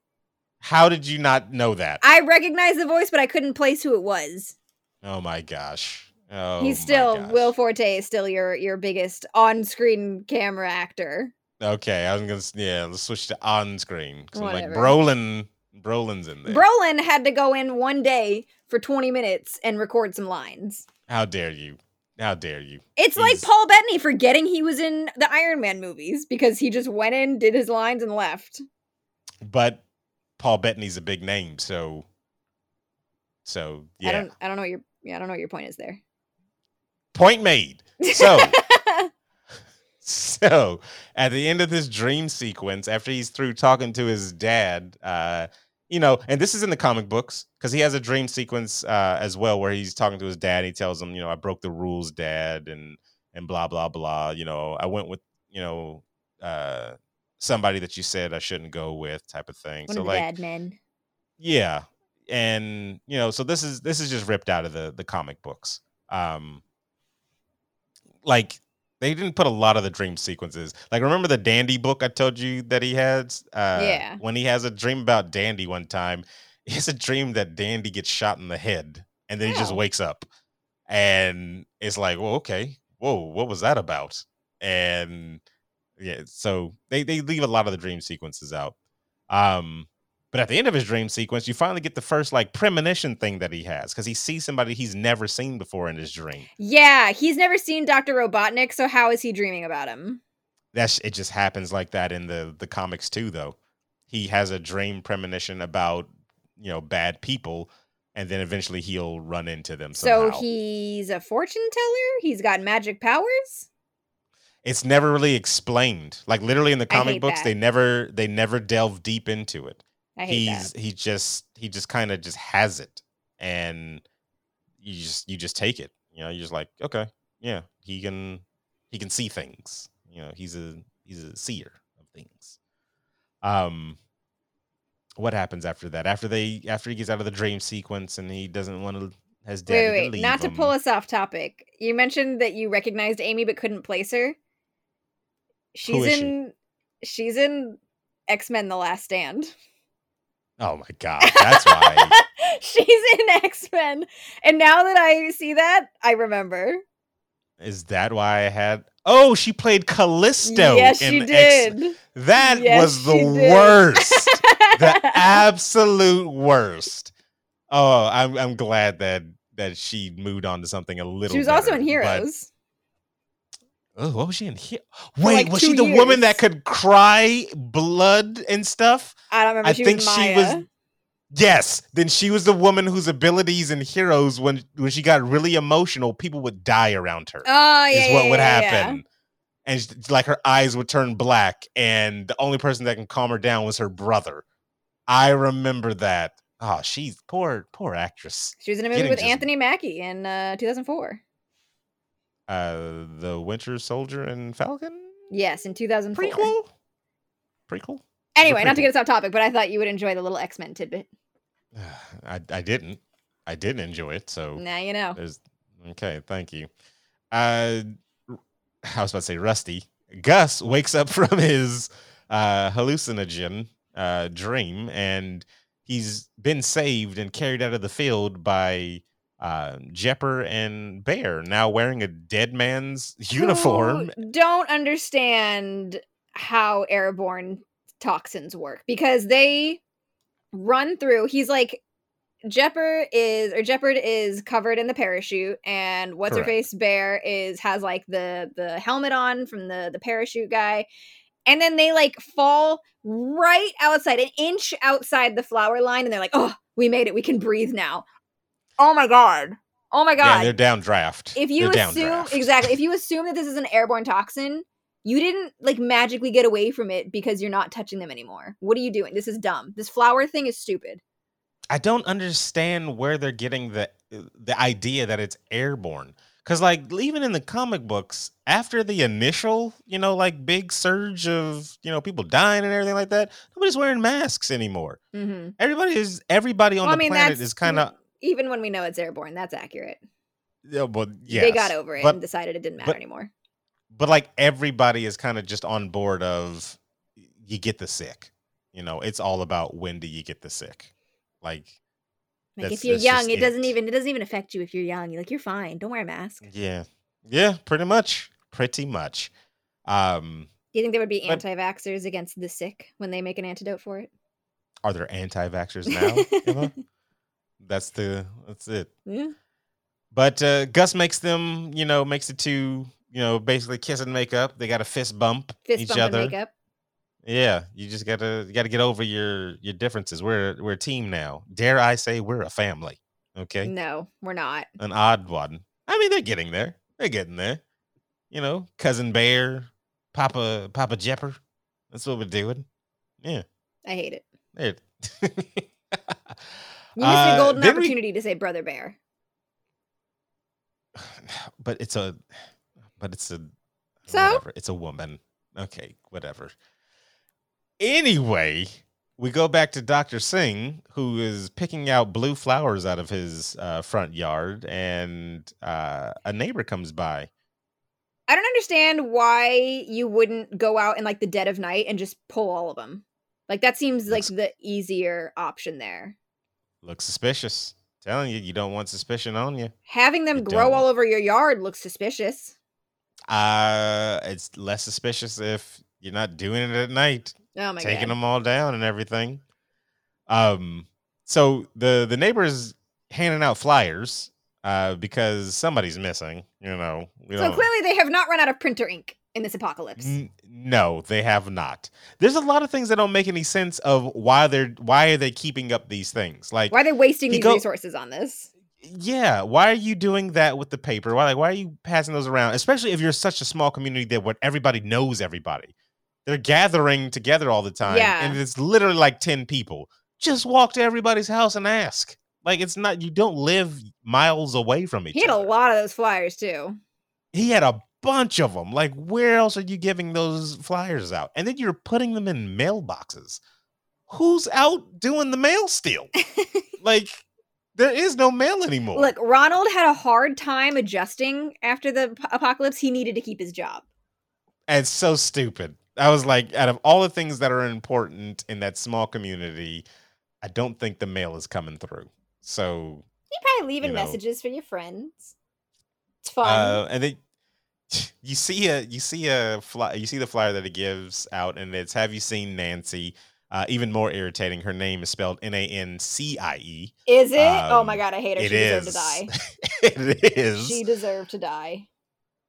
How did you not know that? I recognize the voice, but I couldn't place who it was. oh my gosh. Oh, He's still. Will Forte is still your your biggest on-screen camera actor. Okay, I was gonna yeah. Let's switch to on screen because I'm like Brolin. Brolin's in there. Brolin had to go in one day for 20 minutes and record some lines. How dare you? How dare you? It's like Paul Bettany forgetting he was in the Iron Man movies because he just went in, did his lines, and left. But Paul Bettany's a big name, so so yeah. I don't I don't know what your yeah, I don't know what your point is there. Point made. So so at the end of this dream sequence, after he's through talking to his dad, uh, you know, and this is in the comic books because he has a dream sequence uh, as well where he's talking to his dad. He tells him, you know, I broke the rules, dad, and and blah blah blah. You know, I went with you know uh, somebody that you said I shouldn't go with, type of thing. One so of like, bad men. yeah and you know so this is this is just ripped out of the the comic books um like they didn't put a lot of the dream sequences. Like remember the dandy book i told you that he had uh Yeah. when he has a dream about dandy one time it's a dream that dandy gets shot in the head and then he just Oh. wakes up. And it's like well okay. Whoa what was that about? And yeah so they they leave a lot of the dream sequences out. Um but at the end of his dream sequence, you finally get the first like premonition thing that he has because he sees somebody he's never seen before in his dream. Yeah, he's never seen Dr. Robotnik, so how is he dreaming about him? That's it. Just happens like that in the the comics too, though. He has a dream premonition about you know bad people, and then eventually he'll run into them. So he's a fortune teller? He's got magic powers? it's never really explained. Like literally in the comic books, that. they never they never delve deep into it. I hate he's that. he just he just kind of just has it and you just you just take it you know you're just like okay yeah he can he can see things you know he's a he's a seer of things um what happens after that after they after he gets out of the dream sequence and he doesn't want to his daddy Wait, wait, Not to pull us off topic. You mentioned that you recognized Aimee but couldn't place her. She's is she? in she's in X-Men The Last Stand. Oh my god that's why she's in X-Men. And now that I see that, I remember. is that why i had oh she played callisto yes, in she X- did. that Yes, was the worst the absolute worst. Oh, I'm I'm glad that that she moved on to something a little. she was also better, in but- Heroes. Oh, what was she in here? Wait, like, was she the woman that could cry blood and stuff? I don't remember. I she think was she was. Yes, then she was the woman whose abilities and Heroes, when when she got really emotional, people would die around her. Oh yeah, is what yeah, would yeah, yeah. happen. And sh- like her eyes would turn black, and the only person that can calm her down was her brother. I remember that. Oh, she's poor, poor actress. She was in a movie Getting with just- Anthony Mackie in uh, 2004. Uh, the Winter Soldier and Falcon Yes, in 2004. prequel. Prequel. Anyway, not to get us off topic, but I thought you would enjoy the little X Men tidbit. I I didn't. I didn't enjoy it. So Now you know. There's okay, thank you. Uh I was about to say Rusty. Gus wakes up from his uh hallucinogen uh dream and he's been saved and carried out of the field by uh Jepperd and Bear now wearing a dead man's uniform. Who don't understand how airborne toxins work because they run through. He's like Jepperd is or Jepperd is covered in the parachute, and what's her face Bear is has like the the helmet on from the the parachute guy, and then they like fall right outside, an inch outside the flower line, and they're like, "Oh, we made it! We can breathe now." Oh my god! Oh my god. Yeah, they're down draft. if you They're assume downdraft. exactly, if you assume that this is an airborne toxin, you didn't like magically get away from it because you're not touching them anymore. What are you doing? This is dumb. This flower thing is stupid. I don't understand where they're getting the the idea that it's airborne. Cause like even in the comic books, after the initial, you know, like big surge of you know people dying and everything like that, nobody's wearing masks anymore. Mm-hmm. Everybody is everybody on Well, I the mean, planet is kind of even when we know it's airborne. That's accurate. yeah, but yeah. They got over it but and decided it didn't matter but- anymore. but like everybody is kind of just on board of you get the sick. You know, it's all about when do you get the sick. Like Like if you're young, it doesn't even it doesn't even affect you if you're young. You're like you're fine. Don't wear a mask. Yeah. Yeah, pretty much. Pretty much. Um do you think there would be But- anti-vaxxers against the sick when they make an antidote for it? are there anti-vaxxers now? That's the that's it. Yeah. But uh Gus makes them, you know, makes it to, you know, basically kiss and make up. They got a fist bump Fist each bump other. and makeup. Yeah, you just gotta you gotta get over your your differences. We're we're a team now. Dare I say we're a family? Okay, No, we're not. an odd one. I mean, they're getting there. They're getting there. You know, cousin Bear, Papa Papa Jepperd. That's what we're doing. Yeah, I hate it. there. You missed Uh, a golden then we- opportunity to say brother bear. but it's a, but it's a. So? whatever. it's a woman. Okay, whatever. Anyway, we go back to Doctor Singh, who is picking out blue flowers out of his uh, front yard, and uh, a neighbor comes by. I don't understand why you wouldn't go out in like the dead of night and just pull all of them. Like that seems like the easier option there. Looks suspicious. Telling you, you don't want suspicion on you. Having them You grow don't. all over your yard looks suspicious. Uh, it's less suspicious if you're not doing it at night. Oh my taking god. them all down and everything. Um, so the the neighbors handing out flyers uh because somebody's missing. You know, So clearly they have not run out of printer ink in this apocalypse. N- no, they have not. There's a lot of things that don't make any sense of why they're why are they keeping up these things? Like, Why are they wasting these go- resources on this? yeah, why are you doing that with the paper? Why like why are you passing those around? Especially if you're such a small community that what everybody knows everybody. They're gathering together all the time, Yeah. and it's literally like ten people. Just walk to everybody's house and ask. Like it's not you don't live miles away from each other. He had a lot of those flyers too. He had a bunch of them. Like where else are you giving those flyers out? And then you're putting them in mailboxes. Who's out doing the mail steal? like there is no mail anymore. Look, Ronald had a hard time adjusting after the apocalypse. He needed to keep his job. And it's so stupid. I was like, out of all the things that are important in that small community, I don't think the mail is coming through. So, You probably leaving You know. messages for your friends. It's fun. uh, and then you see a you see a fly, you see the flyer that he gives out, and it's "Have you seen Nancy?" Uh, even more irritating, her name is spelled N A N C I E. Is it? oh my um, god, I hate her. It She deserved to die. it is. She deserved to die.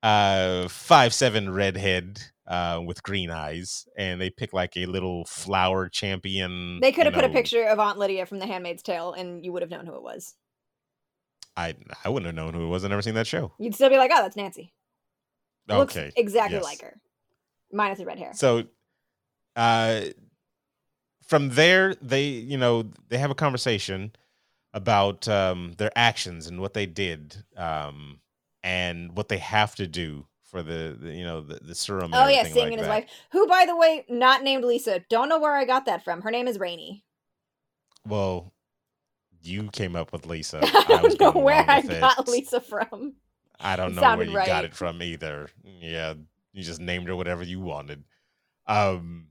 uh five seven redhead uh with green eyes and they pick like a little flower champion They could have put a picture of Aunt Lydia from The Handmaid's Tale, and you would have known who it was. i i wouldn't have known who it was i never seen that show You'd still be like, "Oh, that's Nancy." Looks okay exactly yes. like her, minus the red hair. so uh from there they you know they have a conversation about um their actions and what they did um and what they have to do for the, the you know the, the serum Oh yeah, Singh like and his that. wife, who by the way, not named Lisa. Don't know where I got that from. Her name is Rani. well you came up with lisa I don't know going where I with got it. Lisa from. I don't know where you got it from either. Yeah, you just named her whatever you wanted. Um,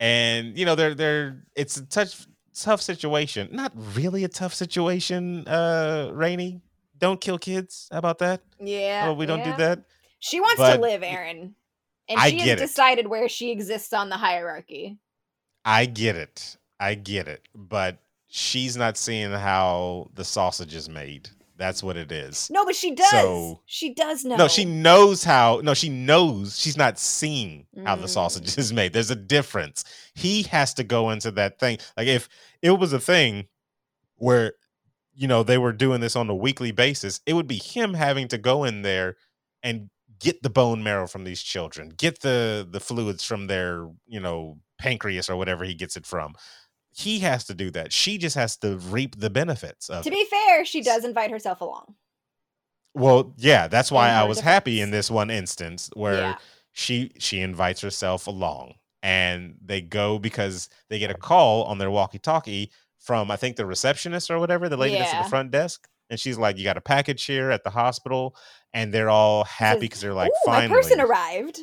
and you know they're they're it's a tough tough situation. Not really a tough situation. Uh, Rani, don't kill kids. How about that? Yeah. oh, we don't yeah. do that. She wants But to live, Aaron. And I she has it. decided where she exists on the hierarchy. I get it. I get it. But she's not seeing how the sausage is made. That's what it is. No, but she does. So- she does know. No, she knows how. No, she knows. She's not seeing how the Mm. sausage is made. There's a difference. He has to go into that thing. Like if it was a thing where you know they were doing this on a weekly basis, it would be him having to go in there and get the bone marrow from these children, get the the fluids from their you know pancreas or whatever he gets it from. He has to do that. She just has to reap the benefits of To it. be fair, she does invite herself along. Well, yeah, that's why I was happy in this one instance where Yeah. she she invites herself along and they go because they get a call on their walkie-talkie from I think the receptionist or whatever, the lady that's at the front desk. And she's like, You got a package here at the hospital. And they're all happy because they're like, finally. my person arrived.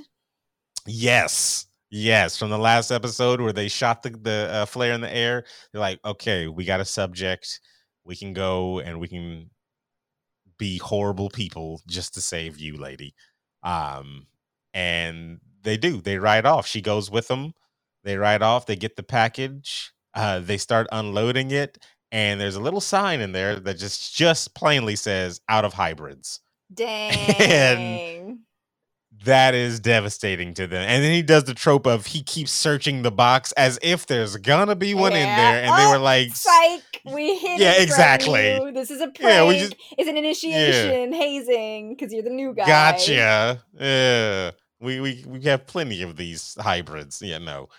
Yes. Yes. From the last episode where they shot the, the uh, flare in the air, they're like, okay, we got a subject. We can go and we can be horrible people just to save you, lady. Um, and they do. They ride off. She goes with them. They ride off. They get the package. Uh, they start unloading it. And there's a little sign in there that just just plainly says out of hybrids Dang. That is devastating to them. And then he does the trope of he keeps searching the box as if there's gonna be one in there, and they Oh, were like, Psych, we hid Yeah, exactly. you. This is a prank. Yeah, we just- it's an initiation, hazing, because you're the new guy. "Gotcha." Yeah, we we we have plenty of these hybrids. Yeah, no.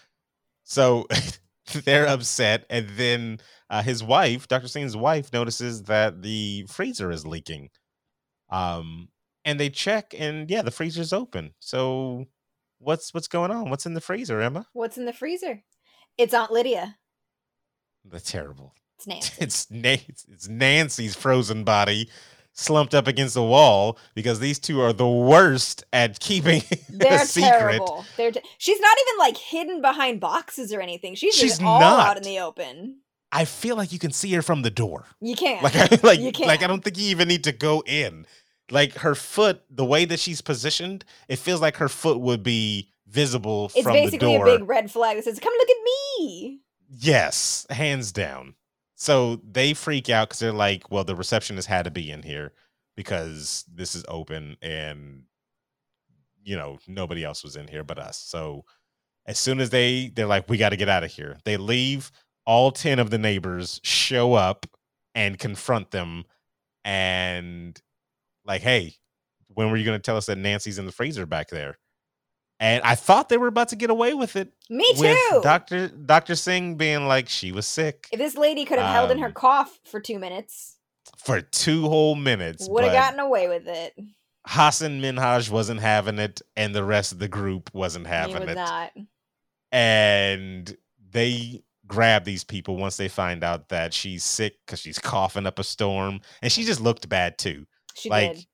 So they're upset, and then uh, his wife, Doctor Singh's wife, notices that the freezer is leaking. Um, and they check, and yeah, the freezer's open. So. What's what's going on? What's in the freezer, Emma? What's in the freezer? It's Aunt Lydia. That's terrible. It's Nancy. it's Na- it's Nancy's frozen body slumped up against the wall because these two are the worst at keeping They're a secret. terrible. They're te- she's not even like hidden behind boxes or anything. She's, She's just all out in the open. I feel like you can see her from the door. You can't. Like I like You like I don't think you even need to go in. Like her foot, the way that she's positioned, it feels like her foot would be visible it's from the door. It's basically a big red flag that says, "Come look at me." Yes, hands down. So they freak out because they're like, well, the receptionist had to be in here because this is open and you know, nobody else was in here but us. So as soon as they they're like, we got to get out of here. They leave, all 10 of the neighbors show up and confront them and like, hey, when were you gonna tell us that Nancy's in the freezer back there? And I thought they were about to get away with it Me too. with Doctor Doctor Singh being like she was sick if this lady could have held in her Um, cough for two minutes, for two whole minutes. would have gotten away with it. Hassan Minhaj wasn't having it, and the rest of the group wasn't having was it. not. And they grab these people once they find out that she's sick because she's coughing up a storm, and she just looked bad too. She like did.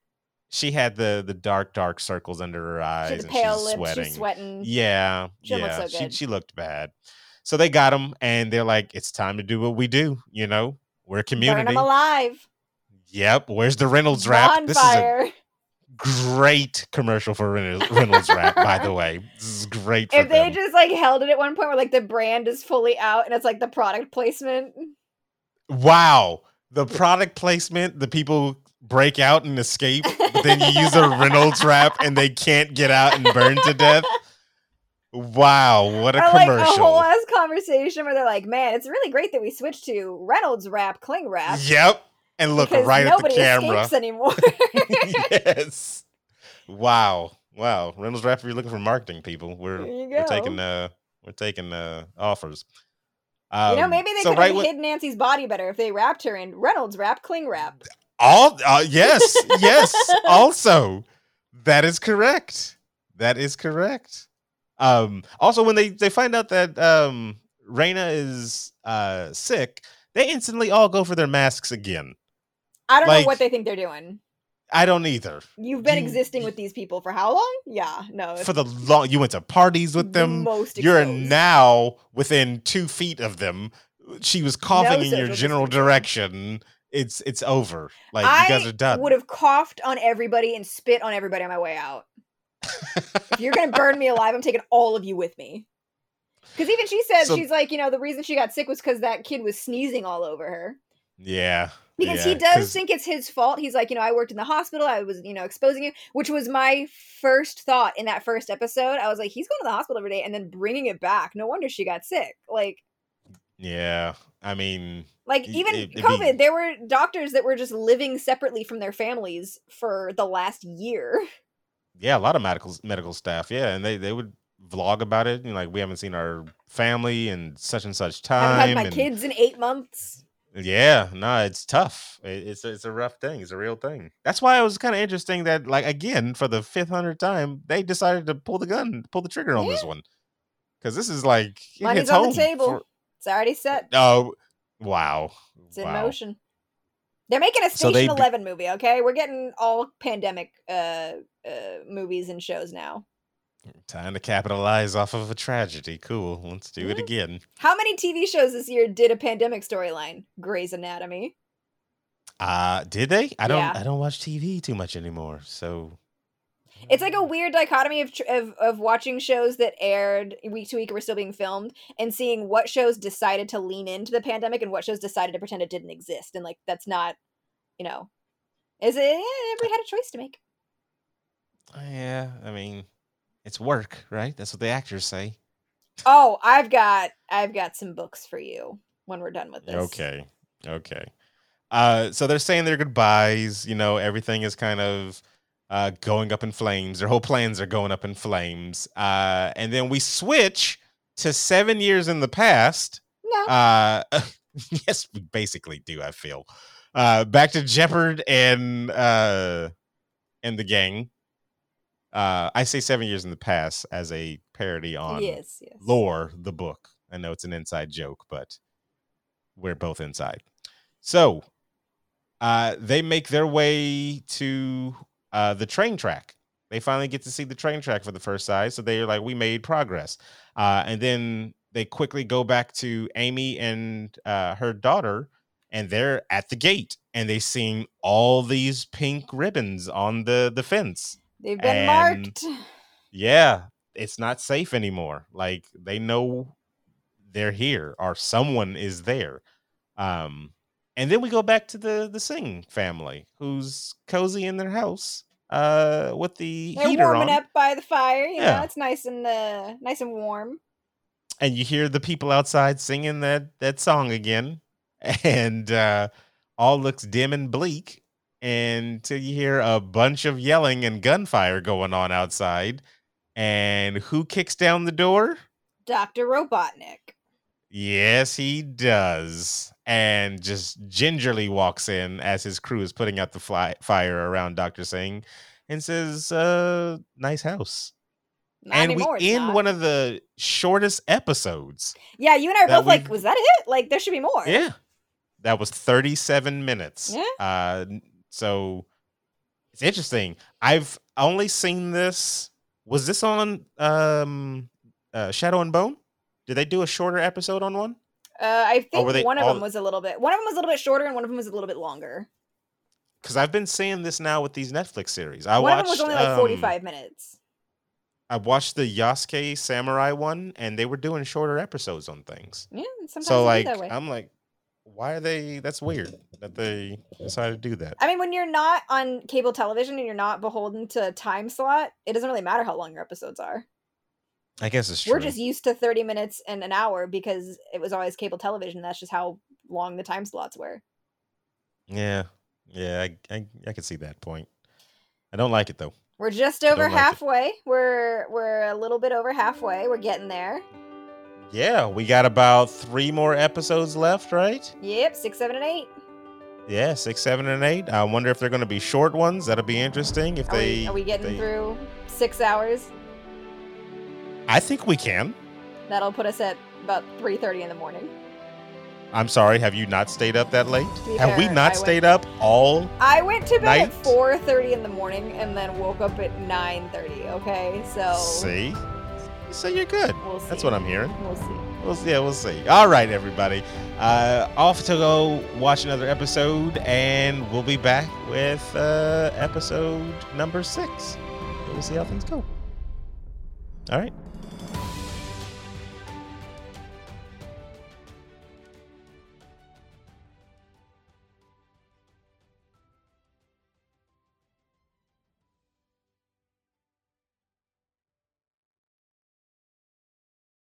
she had the the dark dark circles under her eyes, and pale she's lips. sweating. She's sweating. Yeah, She yeah, so she she looked bad. So they got him, and they're like, "It's time to do what we do." You know, we're a Burn community. them alive. Yep. Where's the Reynolds wrap? This is a great commercial for Reynolds, Reynolds wrap, by the way. This is great if they just like held it at one point where like the brand is fully out and it's like the product placement. wow. The product placement, the people break out and escape, but then you use a Reynolds wrap and they can't get out and burn to death. Wow, what a or like a commercial. whole ass conversation where they're like, "Man, it's really great that we switched to Reynolds wrap, cling wrap." Yep. And look right at the camera. anymore. yes. Wow. Wow. Reynolds wrap if you're looking for marketing people. We're we're taking uh we're taking uh offers. you know, Um, maybe they so could have when- hid Nancy's body better if they wrapped her in Reynolds wrap, cling wrap. All uh, yes, yes. also, that is correct. That is correct. Um, also, when they they find out that um Rani is uh sick, they instantly all go for their masks again. I don't know what they think they're doing. I don't either. You've been you- existing with these people for how long? Yeah, no. For the long, you went to parties with them. most You're now within two feet of them. She was coughing in your general direction. It's it's over. Like I you guys are done. I would have coughed on everybody and spit on everybody on my way out. if you're gonna burn me alive, I'm taking all of you with me. Because even she said So- she's like, you know, the reason she got sick was because that kid was sneezing all over her. yeah. Because yeah, he does 'cause- think it's his fault. He's like, you know, I worked in the hospital. I was, you know, exposing you, which was my first thought in that first episode. I was like, he's going to the hospital every day and then bringing it back. No wonder she got sick. Like, Yeah, I mean, Like even it- it'd be- COVID, there were doctors that were just living separately from their families for the last year. yeah, a lot of medical medical staff. Yeah, and they they would vlog about it. And like, we haven't seen our family in such and such I haven't time. had my and- kids in eight months. Yeah, no, it's tough. It- It's it's a rough thing. It's a real thing. That's why it was kind of interesting that, like, again for the fifth hundred time, they decided to pull the gun, pull the trigger on this one, because this is like it Money's hits on the home table. for- It's already set. oh, wow, It's in wow. motion. They're making a So Station they Eleven movie. Okay, we're getting all pandemic uh, uh, movies and shows now. Time to capitalize off of a tragedy. Cool. Let's do it Mhm. again. How many TV shows this year did a pandemic storyline? Grey's Anatomy. Uh did they? I don't. Yeah. I don't watch TV too much anymore. So It's like a weird dichotomy of, of of watching shows that aired week to week or were still being filmed, and seeing what shows decided to lean into the pandemic and what shows decided to pretend it didn't exist. And like that's not, you know, is it? Yeah, everybody had a choice to make. yeah. I mean, it's work, right? That's what the actors say. Oh, I've got I've got some books for you when we're done with this. Okay. Okay. Uh, so they're saying their goodbyes. You know, everything is kind of uh, going up in flames. Their whole plans are going up in flames. Uh, and then we switch to seven years in the past. No. Uh, yes, we basically do. I feel uh, back to Jepperd and uh, and the gang. Uh, I say seven years in the past as a parody on yes, yes. lore the book i know it's an inside joke but we're both inside so uh they make their way to uh the train track they finally get to see the train track for the first time so they're like we made progress uh and then they quickly go back to aimee and uh her daughter and they're at the gate and they seeing all these pink ribbons on the the fence They've been and- marked. yeah, it's not safe anymore. Like they know they're here or someone is there. Um and then we go back to the the Singh family who's cozy in their house uh with the They're heater warming on up by the fire. You Yeah. know, it's nice and uh, nice and warm. and you hear the people outside singing that that song again and uh all looks dim and bleak until you hear a bunch of yelling and gunfire going on outside and who kicks down the door Doctor Robotnik. Yes, he does. And just gingerly walks in as his crew is putting out the fly- fire around Dr. Singh and says, uh, nice house. Not and anymore, we end not. one of the shortest episodes. Yeah, you and I are both like, was that it? Like, there should be more. Yeah. That was 37 minutes. Yeah. Uh, so it's interesting. I've only seen this. Was this on um, uh, Shadow and Bone? Did they do a shorter episode on one? Uh, I think were they one of all- them was a little bit. One of them was a little bit shorter, and one of them was a little bit longer. because I've been seeing this now with these Netflix series. I one watched. of them was only like um, forty-five minutes. I watched the Yasuke Samurai one, and they were doing shorter episodes on things. Yeah, sometimes so like, that way. I'm like, why are they? That's weird that they decided to do that. I mean, when you're not on cable television and you're not beholden to a time slot, it doesn't really matter how long your episodes are. I guess it's true. We're just used to 30 minutes and an hour because it was always cable television. That's just how long the time slots were. yeah, yeah. I, I I can see that point. I don't like it though. We're just over don't like it. halfway. We're we're a little bit over halfway. We're getting there. Yeah, we got about three more episodes left, right? Yep, six, seven, and eight. Yeah, six, seven, and eight. I wonder if they're going to be short ones. That'll be interesting. If Are, they, we, are we getting they- through six hours? I think we can. That'll put us at about 3.30 in the morning. I'm sorry. Have you not stayed up that late? Be Have we not I stayed up all? I went to bed Night? at 4.30 in the morning and then woke up at 9.30, okay? So See, so you're good. we'll. That's what I'm hearing. We'll see. We'll see. Yeah, we'll see. All right, everybody. Uh, off to go watch another episode, and we'll be back with uh, episode number six. We'll see how things go. All right.